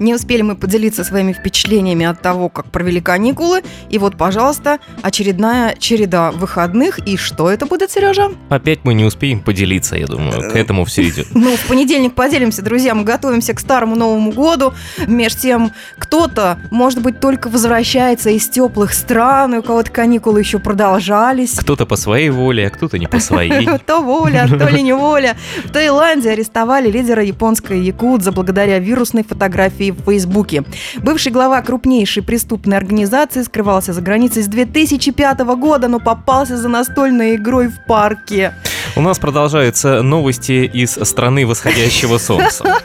Не успели мы поделиться своими впечатлениями от того, как провели каникулы. И вот, пожалуйста, очередная череда выходных. И что это будет, Сережа? Опять мы не успеем поделиться, я думаю. К этому все идет. Ну, в понедельник поделимся, друзья. Мы готовимся к старому Новому году. Меж тем, кто-то, может быть, только возвращается из теплых стран, и у кого-то каникулы еще продолжались. Кто-то по своей воле, а кто-то не по своей. То воля, то ли не воля. В Таиланде арестовали лидера японской якудза благодаря вирусной фотографии в Фейсбуке. Бывший глава крупнейшей преступной организации скрывался за границей с 2005 года, но попался за настольной игрой в парке. У нас продолжаются новости из страны восходящего солнца.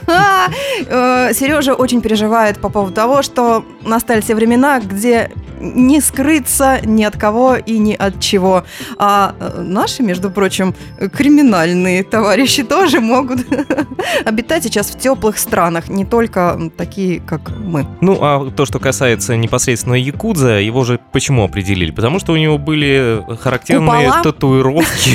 Э, Сережа очень переживает по поводу того, что настали те времена, где не скрыться ни от кого и ни от чего. А э, наши, между прочим, криминальные товарищи тоже могут обитать сейчас в теплых странах, не только такие, как мы. Ну, а то, что касается непосредственно Якудза, его же почему определили? Потому что у него были характерные Купола? татуировки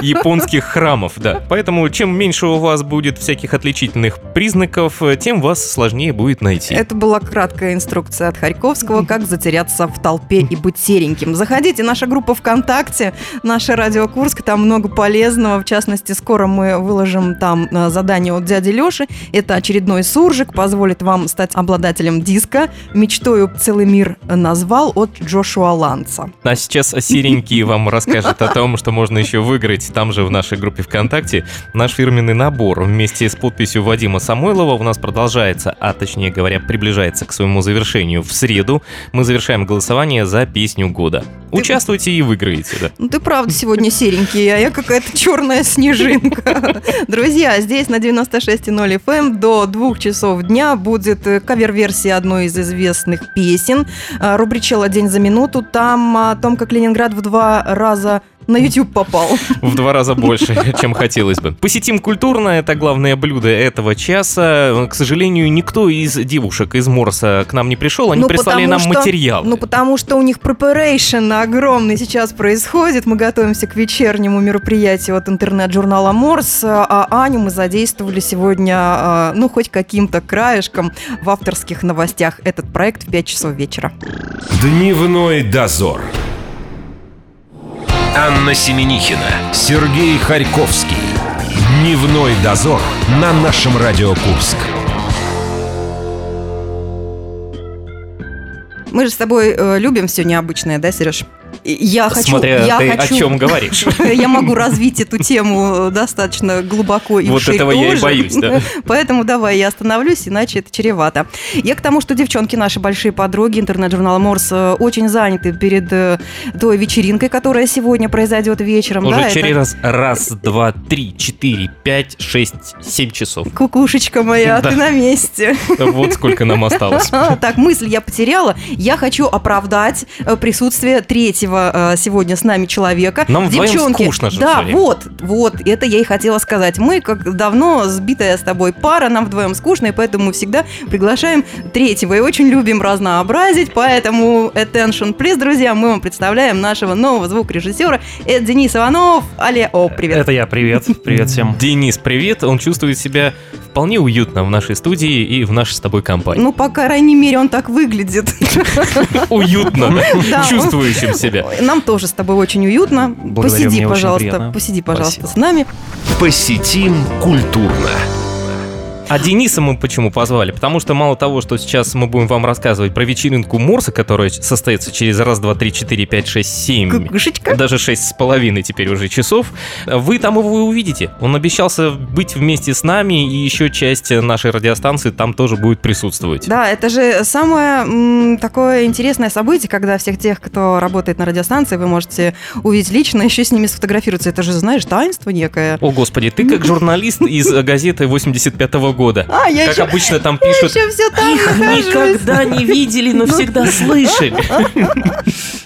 японских храмов, да. Поэтому чем меньше у вас будет всяких отличительных признаков, тем вас сложнее будет найти. Это была краткая инструкция от Харьковского, как затеряться в толпе и быть сереньким. Заходите, наша группа ВКонтакте, наша Радио Курск, там много полезного. В частности, скоро мы выложим там э, задание от дяди Леши. Это очередной суржик, позволит вам стать обладателем диска. Мечтою целый мир назвал от Джошуа Ланца. А сейчас серенький вам расскажет о том, что можно еще выиграть там же в нашей группе ВКонтакте наш фирменный набор. Вместе с подписью Вадима Самойлова у нас продолжается, а точнее говоря, приближается к своему завершению в среду. Мы завершаем голосование за песню года. Участвуйте и выиграете, да. Ну ты правда сегодня серенький, а я какая-то черная снежинка. Друзья, здесь на 96.0 FM до двух часов дня будет э, кавер-версия одной из известных песен. А, Рубричела «День за минуту». Там о том, как Ленинград в два раза на YouTube попал. В два раза больше, чем хотелось бы. Посетим культурно, это главное блюдо этого часа. К сожалению, никто из девушек из Морса к нам не пришел, они Ну, прислали нам что- материал. Ну, потому что у них preparation огромный сейчас происходит. Мы готовимся к вечернему мероприятию от интернет-журнала Морс, а Аню мы задействовали сегодня, а, ну, хоть каким-то краешком в авторских новостях. Этот проект в 5 часов вечера. Дневной дозор. Анна Семенихина, Сергей Харьковский. Дневной дозор на нашем Радио Курск. Мы же с тобой э, любим все необычное, да, Сереж? Я хочу, Смотря я ты хочу- о чем говоришь. Я могу развить эту тему достаточно глубоко и Вот этого я и тоже. боюсь, да. Поэтому давай я остановлюсь, иначе это чревато. Я к тому, что девчонки, наши большие подруги, интернет-журнал Морс, э, очень заняты перед э, той вечеринкой, которая сегодня произойдет вечером. Уже да, это через раз, два, три, четыре, пять, шесть, семь часов. Кукушечка моя, Да. ты на месте. Вот сколько нам осталось. Так, мысль я потеряла. Я хочу оправдать э, присутствие третьего э, сегодня с нами человека. Нам Девчонки, скучно же Да, вот, вот, это я и хотела сказать. Мы, как давно сбитая с тобой пара, нам вдвоем скучно, и поэтому мы всегда приглашаем третьего и очень любим разнообразить. Поэтому attention, please, друзья, мы вам представляем нашего нового звукорежиссера. Это Денис Иванов. Але, о, привет. Это я, привет. Привет всем. Денис, привет. Он чувствует себя вполне уютно в нашей студии и в нашей с тобой компании. Ну, по крайней мере, он так выглядит. Уютно, чувствующим себя. Нам тоже с тобой очень уютно. Посиди, пожалуйста, посиди, пожалуйста, с нами. Посетим культурно. А Дениса мы почему позвали? Потому что мало того, что сейчас мы будем вам рассказывать про вечеринку Морса, которая состоится через раз, два, три, четыре, пять, шесть, семь. Кукушечка. Даже шесть с половиной теперь уже часов. Вы там его увидите. Он обещался быть вместе с нами, и еще часть нашей радиостанции там тоже будет присутствовать. Да, это же самое м, такое интересное событие, когда всех тех, кто работает на радиостанции, вы можете увидеть лично, еще с ними сфотографироваться. Это же, знаешь, таинство некое. О, господи, ты как журналист из газеты 85-го года. А, я Как еще, обычно там пишут, еще все там их нахожусь. никогда не видели, но всегда слышали.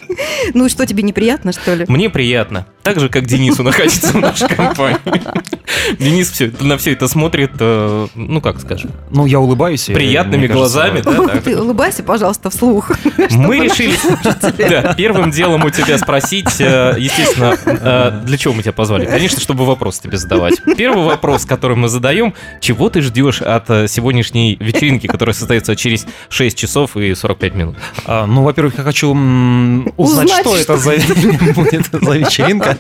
Ну что, тебе неприятно, что ли? Мне приятно. Так же, как Денису находиться в нашей компании. Денис все, на все это смотрит, э, ну как скажем, Ну, я улыбаюсь. и, приятными мне кажется, глазами. да. Ты улыбайся, пожалуйста, вслух. Мы решили да, первым делом у тебя спросить, э, естественно, э, для чего мы тебя позвали? Конечно, чтобы вопрос тебе задавать. Первый вопрос, который мы задаем, чего ты ждешь от э, сегодняшней вечеринки, которая состоится через 6 часов и 45 минут? А, ну, во-первых, я хочу м, узнать, Узнать, что, это за, будет за вечеринка,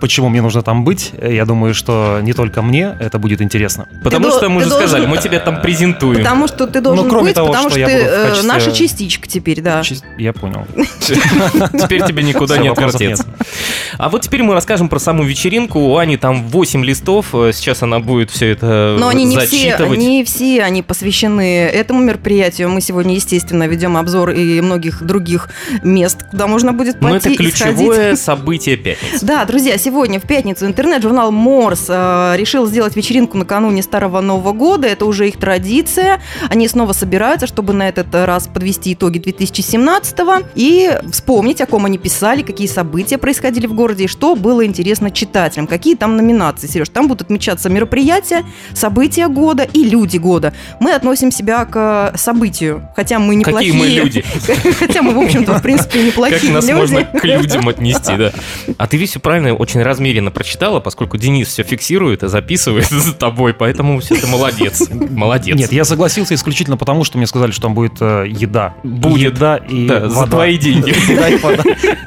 почему мне нужно там быть. Я думаю, что не только мне это будет интересно. Потому что мы же должен- сказали, мы тебя там презентуем. Потому что ты должен Ну, кроме быть, того, потому что что ты э, качестве- наша частичка теперь, да. Я понял. Теперь тебе никуда не отвертеться. А вот теперь мы расскажем про саму вечеринку. У Ани там 8 листов. Э, Сейчас она будет все это Но они не все, зачитывать. не все они посвящены этому мероприятию. Мы сегодня, естественно, ведем обзор и многих других мест, куда можно будет Но пойти это и сходить. ключевое событие пятницы. Да, друзья, сегодня в пятницу интернет-журнал Морс э, решил сделать вечеринку накануне Старого Нового года. Это уже их традиция. Они снова собираются, чтобы на этот раз подвести итоги 2017 и вспомнить, о ком они писали, какие события происходили в городе и что было интересно читателям. Какие там номинации, Сереж? Там будут отмечаться мероприятия, события года и люди года. Мы относим себя к событию, хотя мы неплохие. Какие мы люди? Хотя мы, в общем-то, в принципе, неплохие Как нас люди. можно к людям отнести, да? А ты все правильно, очень размеренно прочитала, поскольку Денис все фиксирует и записывает за тобой, поэтому все ты молодец. Молодец. Нет, я согласился исключительно потому, что мне сказали, что там будет э, еда. Будет. Еда и Да, за вода. твои деньги.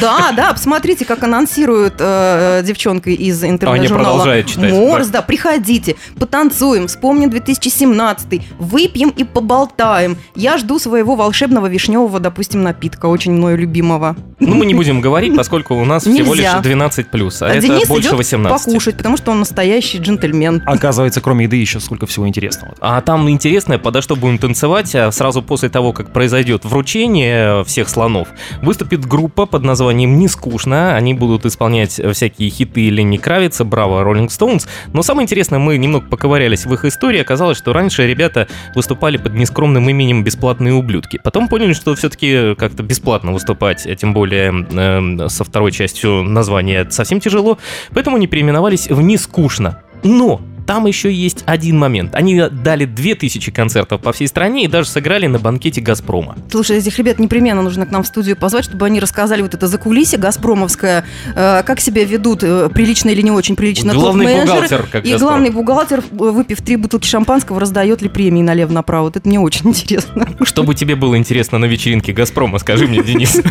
Да, да, посмотрите, как анонсирует э, девчонка из интернет-журнала Морс, да. приходите, потанцуем, вспомним 2017, выпьем и поболтаем. Я жду своего волшебного вишневого, допустим, напитка, очень мною любимого. Ну, мы не будем говорить, поскольку у нас всего лишь Нельзя. 12 плюс, а, А это Денис больше идет 18. покушать, потому что он настоящий джентльмен. Оказывается, кроме еды еще сколько всего интересного. А там интересное, подо что будем танцевать, а сразу после того, как произойдет вручение всех слонов, выступит группа под названием «Не скучно». Они будут исполнять всякие хиты Ленни Кравица, Браво, Роллинг Стоунс. Но самое интересное, мы немного поковырялись в их истории. Оказалось, что раньше ребята выступали под нескромным именем «Бесплатные ублюдки». Потом поняли, что все-таки как-то бесплатно выступать, а тем более э, со второй частью названия совсем тяжело. Поэтому они переименовались в «Не скучно». Но там еще есть один момент. Они дали 2000 концертов по всей стране и даже сыграли на банкете «Газпрома». Слушай, этих ребят непременно нужно к нам в студию позвать, чтобы они рассказали вот это закулисье газпромовское, э, как себя ведут, э, прилично или не очень прилично Главный топ-менеджеры. бухгалтер, как И «Газпром». главный бухгалтер, э, выпив три бутылки шампанского, раздает ли премии налево-направо. Вот это мне очень интересно. Чтобы тебе было интересно на вечеринке «Газпрома», скажи мне, Денис.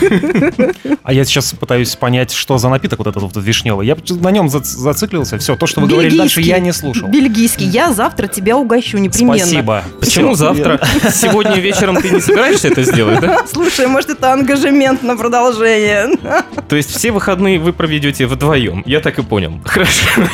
А я сейчас пытаюсь понять, что за напиток вот этот вот вишневый. Я на нем зац- зациклился. Все, то, что вы говорили дальше, я не слушал. Бельгийский. Я завтра тебя угощу непременно. Спасибо. Почему Всё, завтра? Сегодня вечером ты не собираешься это сделать, да? Слушай, может, это ангажемент на продолжение. То есть все выходные вы проведете вдвоем. Я так и понял. Хорошо.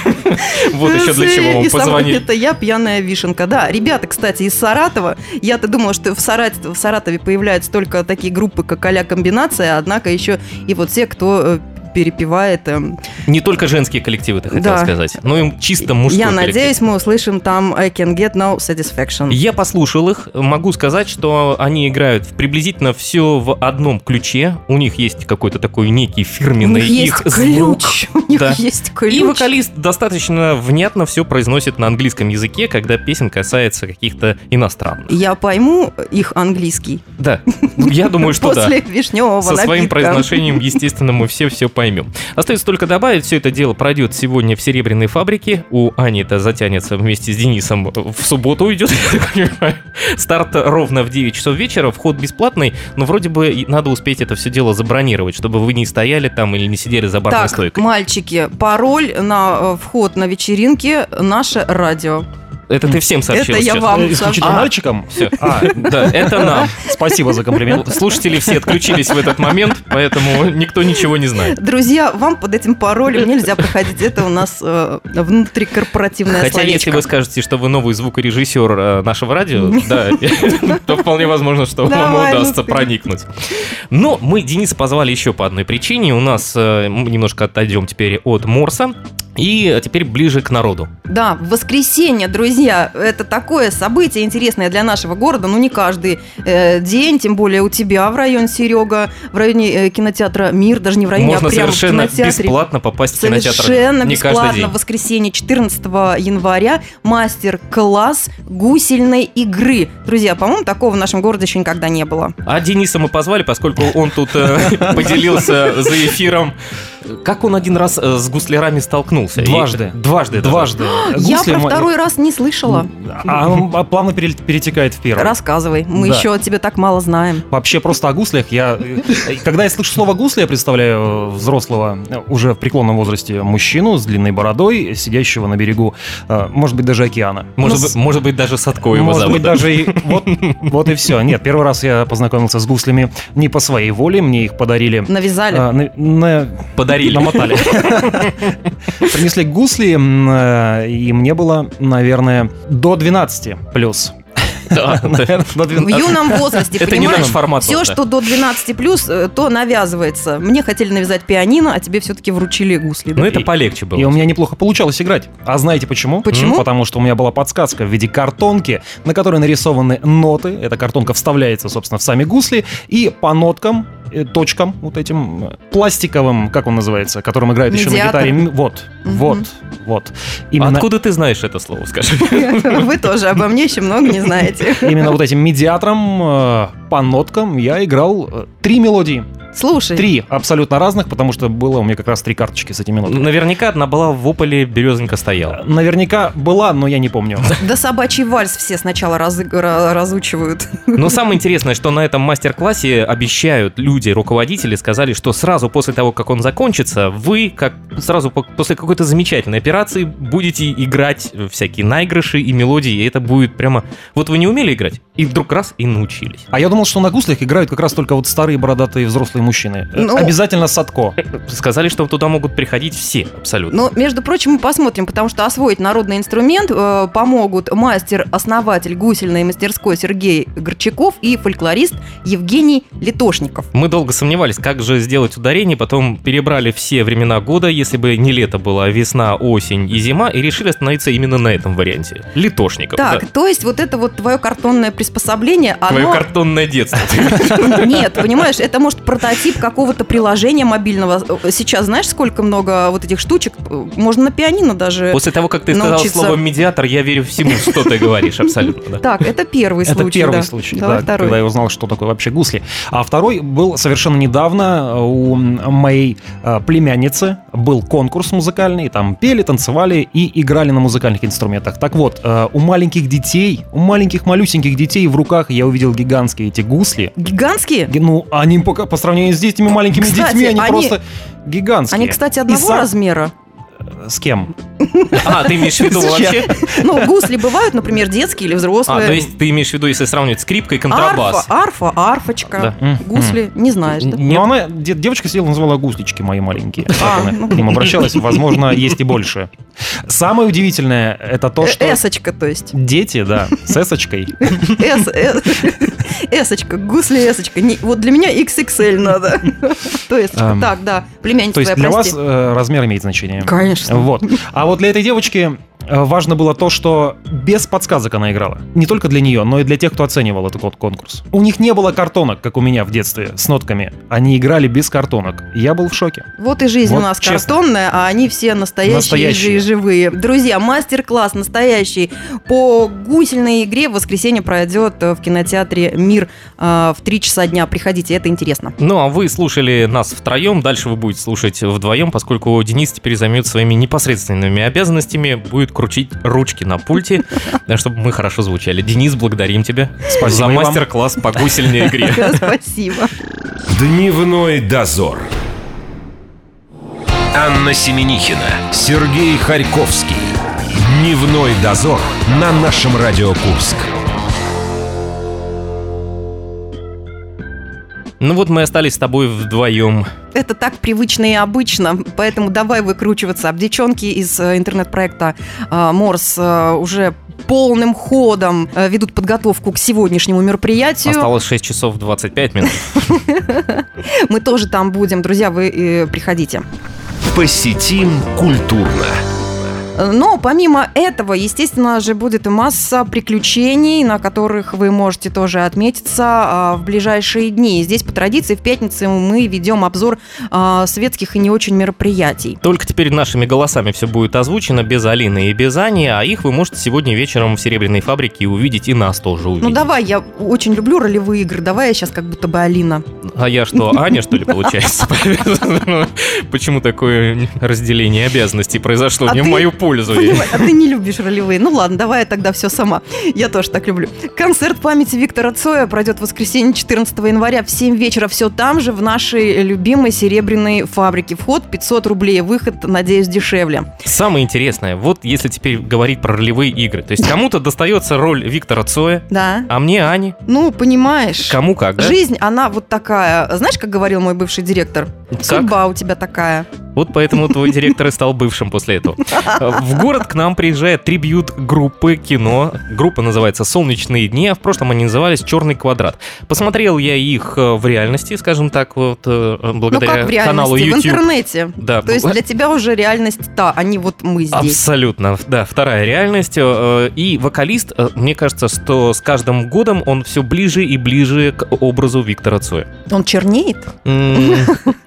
Вот еще для чего вам позвонили. Это я, пьяная вишенка. Да, ребята, кстати, из Саратова. Я-то думала, что в Саратове, появляются только такие группы, как а комбинация, однако еще и вот те, кто э, перепевает. эм. Не только женские коллективы, ты хотел Да. сказать, но и чисто мужской Я коллектив. надеюсь, мы услышим там I can get no satisfaction. Я послушал их, могу сказать, что они играют приблизительно все в одном ключе. У них есть какой-то такой некий У фирменный них есть их звук. ключ. У них Да. есть ключ. И вокалист достаточно внятно все произносит на английском языке, когда песен касается каких-то иностранных. Я пойму их английский. Да, я думаю, что да. После вишневого Со своим произношением, естественно, мы все все поймем. Остается только добавить, все это дело пройдет сегодня в Серебряной фабрике. У Ани это затянется вместе с Денисом в субботу уйдет, я так понимаю. Старт ровно в 9 часов вечера, вход бесплатный, но вроде бы надо успеть это все дело забронировать, чтобы вы не стояли там или не сидели за барной Так, стойкой. мальчики, пароль на э, вход на вечеринке наше радио. Это ты всем сообщил Это я сейчас. вам Э, Исключительно А. мальчикам? Все. А, Да, это нам. спасибо за комплимент. Слушатели все отключились в этот момент, поэтому никто ничего не знает. Друзья, вам под этим паролем нельзя проходить. Это у нас э, внутрикорпоративное Хотя, если словечко. вы скажете, что вы новый звукорежиссер э, нашего радио, да, то вполне возможно, что вам удастся проникнуть. Но мы Дениса позвали еще по одной причине. У нас э, мы немножко отойдем теперь от Морса. И теперь ближе к народу. Да, воскресенье, друзья, это такое событие интересное для нашего города, ну не каждый э, день, тем более у тебя в районе Серега, в районе э, кинотеатра Мир, даже не в районе, Можно а прямо совершенно в кинотеатре. бесплатно попасть в кинотеатр. Совершенно не бесплатно в воскресенье 14 января мастер-класс гусельной игры. Друзья, по-моему, такого в нашем городе еще никогда не было. А Дениса мы позвали, поскольку он тут э, поделился за эфиром. Как он один раз э, с гуслярами столкнулся? И- Дважды. Дважды. Дважды. Я Гусли про второй раз не слышала. А он а, плавно пере- перетекает в первый. Рассказывай, мы Да. еще о тебе так мало знаем. Вообще просто о гуслях я... э, Когда я слышу слово гусли, я представляю взрослого, э, уже в преклонном возрасте мужчину с длинной бородой, сидящего на берегу, э, может быть, даже океана. Может, Ну, быть, может быть, даже Садко его Может зовут. быть, даже и... Вот, вот и все. Нет, первый раз я познакомился с гуслями не по своей воле, мне их подарили... Навязали. э, на- на- Подарили. Намотали. Принесли гусли, э, и мне было, наверное, до 12 плюс. Да, да. Наверное, до В 12. юном возрасте, Это не понимаешь, наш формат. все, да. что до 12 плюс, э, то навязывается. Мне хотели навязать пианино, а тебе все-таки вручили гусли. Ну, это полегче было. И у меня неплохо получалось играть. А знаете почему? Почему? Потому что у меня была подсказка в виде картонки, на которой нарисованы ноты. Эта картонка вставляется, собственно, в сами гусли. И по ноткам, точкам, вот этим э, пластиковым, как он называется, которым играет еще на Медиатор. гитаре. Вот, Мгм. вот, вот. Именно, Откуда ты знаешь это слово, скажи? Вы тоже обо мне еще много не знаете. именно вот этим медиатором э, по ноткам я играл э, три мелодии. Слушай, Три абсолютно разных, потому что было у меня как раз три карточки с этими нотками. Наверняка одна была в Ополе березонька стояла. Наверняка была, но я не помню. да собачий вальс все сначала разы- ра- разучивают. Но самое интересное, что на этом мастер-классе обещают люди, руководители, сказали, что сразу после того, как он закончится, вы, как сразу по- после какой-то замечательной операции, будете играть всякие наигрыши и мелодии, и это будет прямо... Вот вы не умели играть, и вдруг раз и научились. А я думал, что на гуслях играют как раз только вот старые бородатые взрослые мужчины. Э, Ну. Обязательно Садко. Сказали, что туда могут приходить все абсолютно. Но, между прочим, мы посмотрим, потому что освоить народный инструмент э, помогут мастер-основатель гусельной мастерской Сергей Горчаков и фольклорист Евгений Литошников. Мы долго сомневались, как же сделать ударение, потом перебрали все времена года, если бы не лето было, а весна, осень и зима, и решили остановиться именно на этом варианте. Литошников. Так, да. то есть вот это вот твое картонное приспособление, Твое оно... картонное детство. Нет, понимаешь, это может прототип какого-то приложения мобильного. Сейчас знаешь, сколько много вот этих штучек? Можно на пианино даже. После того, как ты сказал слово медиатор, я верю всему, что ты говоришь, абсолютно. да. Так, это первый Это случай. первый да. случай, Давай да, второй. когда я узнал, что такое вообще гусли. А второй был совершенно недавно у моей э, племянницы. Был конкурс музыкальный, там пели, танцевали и играли на музыкальных инструментах. Так вот, э, у маленьких детей, у маленьких малюсеньких детей в руках я увидел гигантские эти гусли. Гигантские? Ги- Ну, они пока по сравнению с этими маленькими Кстати, детьми, они, они- просто гигантские. Они, кстати, одного сам- размера. С кем? А, ты имеешь в виду вообще? Ну, гусли бывают, например, детские или А, взрослые. то есть ты имеешь в виду, если сравнивать скрипка и контрабас. Арфа, арфа, арфочка, Да. гусли, не знаешь, да? Ну, она, де- девочка сидела, называла гуслички мои маленькие. Так А, она ну. к ним обращалась, возможно, есть и больше. Самое удивительное, это то, Э, что Эсочка, то есть. дети, да, с эсочкой, Эс, э- Эсочка, гусли эсочка. Вот для меня XXL надо. То есть, так, да, племянница то есть для вас э, размер имеет значение. Конечно. Вот. А вот для этой девочки важно было то, что без подсказок она играла. Не только для нее, но и для тех, кто оценивал этот конкурс. У них не было картонок, как у меня в детстве, с нотками. Они играли без картонок. Я был в шоке. Вот и жизнь Вот у нас честно. картонная, а они все настоящие, Настоящие. и живые. Друзья, мастер-класс настоящий по гусельной игре в воскресенье пройдет э, в кинотеатре «Мир» э, в 3 часа дня. Приходите, это интересно. Ну, а вы слушали нас втроем, дальше вы будете слушать вдвоем, поскольку Денис теперь займет своими непосредственными обязанностями, будет крутить ручки на пульте, да, чтобы мы хорошо звучали. Денис, благодарим тебя Спасибо за мастер-класс по гусельной игре. Спасибо. Дневной дозор. Анна Семенихина, Сергей Харьковский. Дневной дозор на нашем Радио Курск. Ну вот мы остались с тобой вдвоем. Это так привычно и обычно, поэтому давай выкручиваться. Девчонки из э, интернет-проекта э, Морс э, уже полным ходом ведут подготовку к сегодняшнему мероприятию. Осталось 6 часов 25 минут. Мы тоже там будем. Друзья, вы приходите. Посетим культурно. Но помимо этого, естественно же, будет и масса приключений, на которых вы можете тоже отметиться а, в ближайшие дни. Здесь по традиции в пятницу мы ведем обзор а, светских и не очень мероприятий. Только теперь нашими голосами все будет озвучено, без Алины и без Ани, а их вы можете сегодня вечером в Серебряной фабрике увидеть, и нас тоже увидеть. Ну давай, я очень люблю ролевые игры, давай я сейчас как будто бы Алина. А я что, Аня, что ли, получается? Почему такое разделение обязанностей произошло? А Не в мою пользу. Понимаю, а ты не любишь ролевые. Ну ладно, давай я тогда все сама. Я тоже так люблю. Концерт памяти Виктора Цоя пройдет в воскресенье 14 января в 7 вечера. Все там же, в нашей любимой серебряной фабрике. Вход 500 рублей, выход, надеюсь, дешевле. Самое интересное, вот если теперь говорить про ролевые игры, то есть кому-то достается роль Виктора Цоя, Да. а мне Ани, Ну, понимаешь. кому как, да? Жизнь, она вот такая. Знаешь, как говорил мой бывший директор? Судьба у тебя такая. Вот поэтому твой директор и стал бывшим после этого. В город к нам приезжает трибют группы кино. Группа называется «Солнечные дни», а в прошлом они назывались «Черный квадрат». Посмотрел я их э, в реальности, скажем так, вот э, Ну, благодаря как в реальности? каналу В YouTube. интернете. Да, То есть для тебя уже реальность та, а не вот мы здесь. Абсолютно, да, вторая реальность. э, И вокалист, мне кажется, что с каждым годом он все ближе и ближе к образу Виктора Цоя. Он чернеет?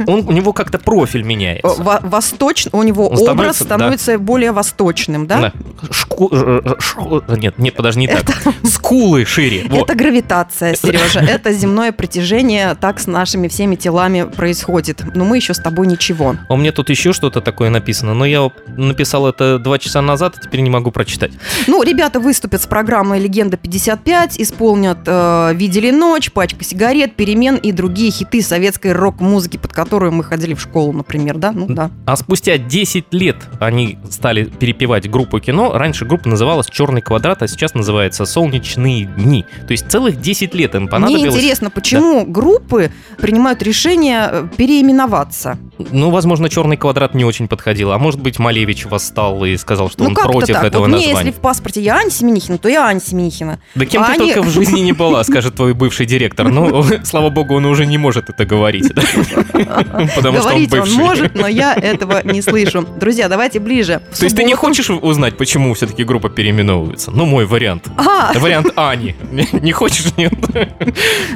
Он, у него как-то профиль меняется. Во- Восточ... У него Он образ становится, да. более восточным, да? Да. Шку- э, э, шку- Нет, нет, подожди, не так. Скулы шире. Вот. Это гравитация, Сережа. Это земное притяжение. Так с нашими всеми телами происходит. Но мы еще с тобой ничего. А у меня тут еще что-то такое написано, но я написал это два часа назад, а теперь не могу прочитать. Ну, ребята выступят с программой «Легенда 55», исполнят э, «Видели ночь», «Пачка сигарет», «Перемен» и другие хиты советской рок-музыки, под которую мы ходили в школу, например, да? Ну, да. А спустя 10 лет они стали перепевать группу кино. Раньше группа называлась «Черный квадрат», а сейчас называется «Солнечные дни». То есть целых 10 лет им Мне понадобилось. интересно, почему группы принимают решение э, переименоваться? Ну, возможно, «Черный квадрат» не очень подходил. А может быть, Малевич восстал и сказал, что ну, он против так. этого вот мне, названия. если в паспорте я Аня Семенихина, то я Аня Семенихина. Да кем А ты они- только в жизни не была, скажет твой бывший директор. Ну, слава богу, он уже не может это говорить. да? Потому что он бывший. может, но я этого не слышу. Друзья, давайте ближе. В То есть ты не субботу- хочешь узнать, почему все-таки группа переименовывается? Ну, мой вариант. А, Вариант Ани. Не хочешь, нет?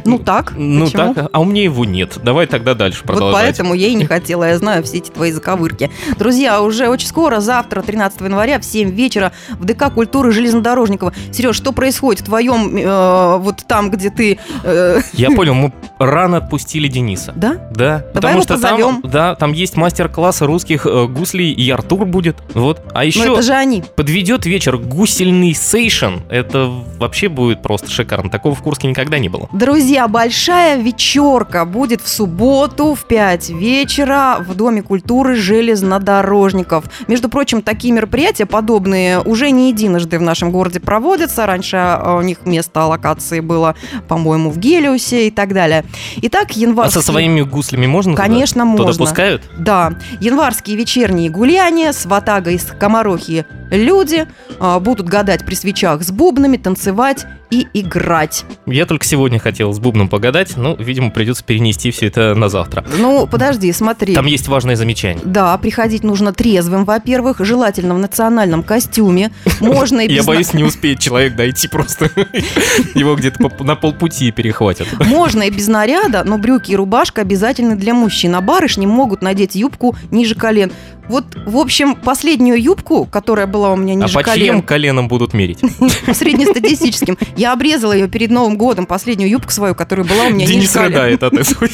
ну так. Ну почему? так, а у меня его нет. Давай тогда дальше Вот продолжать. поэтому я и не хотела, я знаю все эти твои заковырки. Друзья, уже очень скоро, завтра, 13 января, в 7 вечера в ДК культуры Железнодорожникова. Сереж, что происходит в твоем, э, вот там, где ты... э, Я понял, мы рано отпустили Дениса. да? Да, потому что позовем. там, да, там есть мастер-класс русских э, гуслей, и Артур будет. Вот. А Но еще Ну, это же они. подведет вечер гусельный сейшн. Это вообще будет просто шикарно. Такого в Курске никогда не было. Друзья, большая вечерка будет в субботу в 5 вечера в Доме культуры железнодорожников. Между прочим, такие мероприятия подобные уже не единожды в нашем городе проводятся. Раньше э, у них место локации было, по-моему, в Гелиусе и так далее. Итак, А январский... со своими гуслями можно туда? Конечно, Туда можно. пускают? Да, январские вечерние гуляния с ватагой из Комарохи. Люди э, будут гадать при свечах с бубнами, танцевать и играть. Я только сегодня хотел с бубном погадать, но, видимо, придется перенести все это на завтра. Ну, подожди, смотри. Там есть важное замечание. Да, приходить нужно трезвым, во-первых, желательно в национальном костюме. Можно и без... Я боюсь, не успеет человек дойти просто. Его где-то по- на полпути перехватят. Можно и без наряда, но брюки и рубашка обязательны для мужчин, а барышни могут надеть юбку ниже колен. Вот, в общем, последнюю юбку, которая была у меня А ниже по чьим колен, коленам будут мерить? среднестатистическим, я обрезала ее перед Новым годом, последнюю юбку свою, которая была у меня Денис рыдает от этого.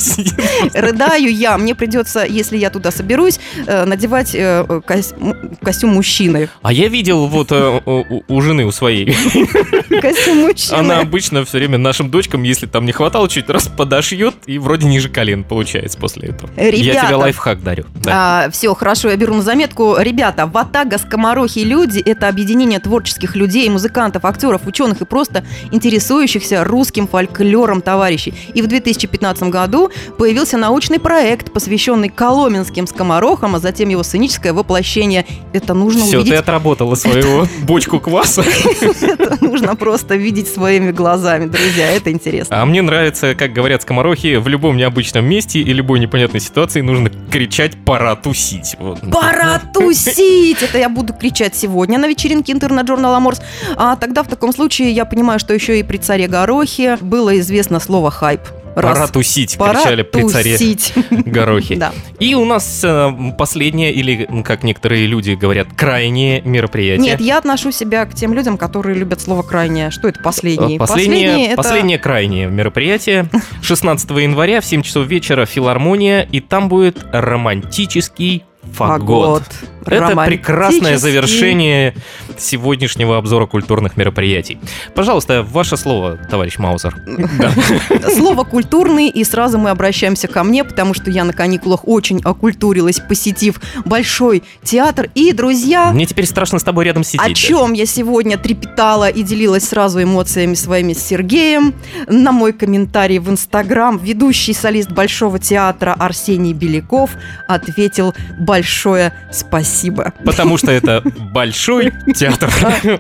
Рыдаю я. Мне придется, если я туда соберусь, э, надевать э, костюм мужчины. А я видел вот э, у жены у своей. Костюм мужчины. Она обычно все время нашим дочкам, если там не хватало, чуть раз подошьет и вроде ниже колен получается после этого. Я Ребята. тебе лайфхак дарю. Да. все, хорошо, я беру на заметку. Ребята, Ватага, Скоморохи, люди – это объединение творческих людей, музыкантов, актеров, ученых и просто интересующихся русским фольклором товарищей. И в 2015 году появился научный проект, посвященный коломенским скоморохам, а затем его сценическое воплощение. Это нужно Все, увидеть. ты отработала свою бочку кваса. Это нужно просто видеть своими глазами, друзья. Это интересно. А мне нравится, как говорят скоморохи, в любом необычном месте и любой непонятной ситуации нужно кричать «пора тусить». Вот. Пора тусить! Это я буду кричать сегодня на вечеринке интернет-журнала Морс. А тогда в таком случае я понимаю, что еще и при царе Горохе было известно слово «хайп». Раз. Пора тусить, Пора кричали при царе тусить. Горохи. Да. И у нас э, последнее, или, как некоторые люди говорят, крайнее мероприятие. Нет, я отношу себя к тем людям, которые любят слово «крайнее». Что это последний? Э, Последнее, это- последнее крайнее мероприятие. 16 января в 7 часов вечера филармония, и там будет романтический фагот. Это прекрасное завершение сегодняшнего обзора культурных мероприятий. Пожалуйста, ваше слово, товарищ Маузер. Слово «культурный», и сразу мы обращаемся ко мне, потому что я на каникулах очень окультурилась, посетив Большой театр. И, друзья, Мне теперь страшно с тобой рядом сидеть. О чем я сегодня трепетала и делилась сразу эмоциями своими с Сергеем. На мой комментарий в Инстаграм ведущий солист Большого театра Арсений Беляков ответил большое спасибо. Потому что это большой театр.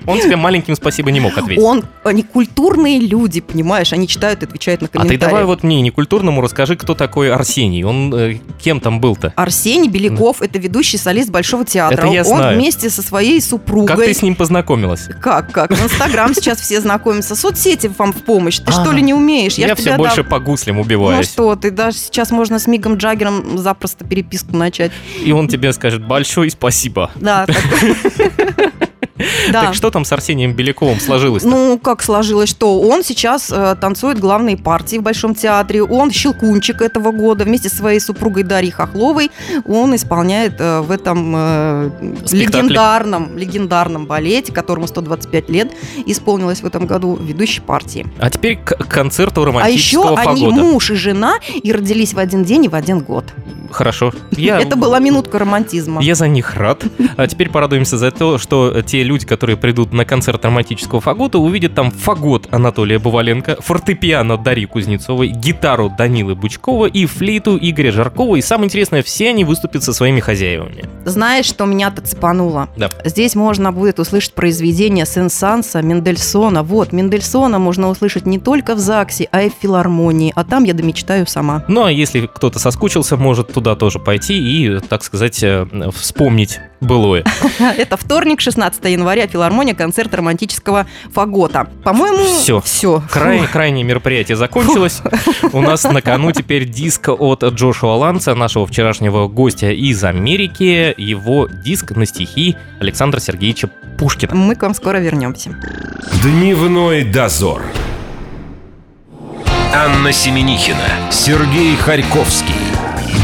Он тебе маленьким спасибо не мог ответить. Он, они культурные люди, понимаешь, они читают и отвечают на А ты комментарии. давай вот мне, некультурному, расскажи, кто такой Арсений. Он э, кем там был-то? Арсений Беляков – это ведущий солист Большого театра. Это я Он знаю. вместе со своей супругой... Как ты с ним познакомилась? Как, как? В Инстаграм сейчас все знакомятся. Соцсети вам в помощь. Ты А, что ли не умеешь? Я, все больше по гуслям Ну убиваюсь. что ты, даже сейчас можно с Мигом Джаггером запросто переписку начать. И он тебе скажет большое спасибо. Да, так. Да. Так что там с Арсением Беляковым сложилось? Ну, как сложилось, что он сейчас э, танцует главные партии в Большом театре. Он щелкунчик этого года вместе со своей супругой Дарьей Хохловой. Он исполняет э, в этом э, легендарном, легендарном балете, которому 125 лет, исполнилось в этом году ведущей партии. А теперь к концерту А еще романтического они муж и жена и родились в один день и в один год. Хорошо. Я... Это была минутка романтизма. Я за них рад. А теперь порадуемся за то, что те люди, которые придут на концерт романтического фагота, увидят там фагот Анатолия Буваленко, фортепиано Дарьи Кузнецовой, гитару Данилы Бучкова и флейту Игоря Жаркова. И самое интересное, все они выступят со своими хозяевами. Знаешь, что меня-то цепануло? Да. Здесь можно будет услышать произведение Сен-Санса, Мендельсона. Вот, Мендельсона можно услышать не только в ЗАГСе, а и в филармонии. А там я домечтаю сама. Ну а если кто-то соскучился, может туда тоже пойти и, так сказать, э, вспомнить былое. Это вторник, 16 января, филармония, концерт романтического фагота. По-моему, Всё. Все. Крайне, крайнее мероприятие закончилось. У нас на кону теперь диск от Джошуа Ланца, нашего вчерашнего гостя из Америки. Его диск на стихи Александра Сергеевича Пушкина. Мы к вам скоро вернемся. Дневной дозор. Анна Семенихина, Сергей Харьковский.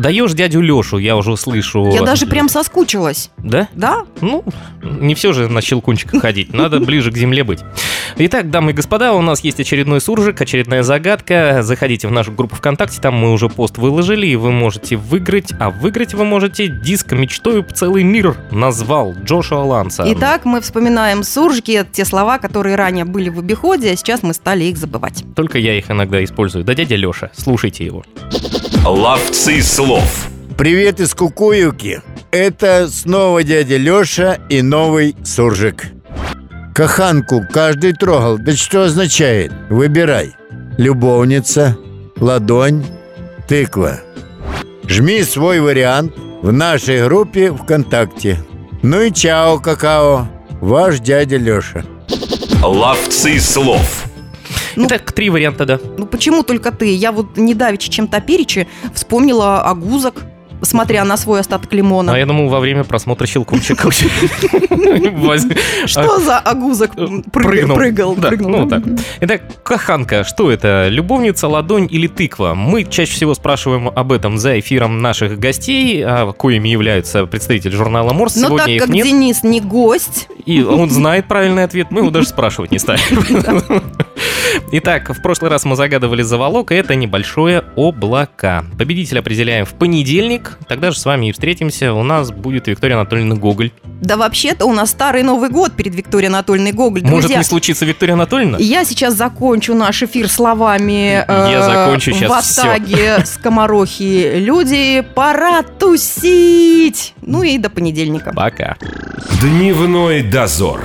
Даешь дядю Лешу, я уже слышу. Я даже прям соскучилась. Да? Да? Ну, не все же на щелкунчиках ходить, надо ближе к земле быть. Итак, дамы и господа, у нас есть очередной суржик, очередная загадка. Заходите в нашу группу ВКонтакте, там мы уже пост выложили, и вы можете выиграть. А выиграть вы можете диск «Мечтою целый мир» назвал Джошуа Ланса. Итак, мы вспоминаем суржики, те слова, которые ранее были в обиходе, а сейчас мы стали их забывать. Только я их иногда использую. Да дядя Леша, слушайте его. Ловцы слов. Привет из Кукуевки. Это снова дядя Леша и новый суржик. Каханку каждый трогал. Да что означает? Выбирай. Любовница, ладонь, тыква. Жми свой вариант в нашей группе ВКонтакте. Ну и чао, какао. Ваш дядя Леша. Ловцы слов. Ну- Итак, три варианта, да. Ну почему только ты? Я вот недавеча чем-то перечи вспомнила о гузок, смотря на свой остаток лимона. А я думал, во время просмотра щелкунчика. Что за огузок прыг- Прыгнул. прыгал? Прыгнул? ну так. Итак, каханка, что это? Любовница, ладонь или тыква? Мы чаще всего спрашиваем об этом за эфиром наших гостей, а коими являются представители журнала Морс. Но Сегодня так как Денис не гость, и он знает правильный ответ, мы его даже спрашивать не станем. Итак, в прошлый раз мы загадывали заволок, и это небольшое облако. Победитель определяем в понедельник, тогда же с вами и встретимся. У нас будет Виктория Анатольевна Гоголь. Да вообще-то у нас старый Новый год перед Викторией Анатольевной Гоголь. Может Друзья, не случиться Виктория Анатольевна? Я сейчас закончу наш эфир словами э, Я закончу щас в. Атаге скоморохи люди, пора тусить! Ну и до понедельника. Пока. Дневной дозор.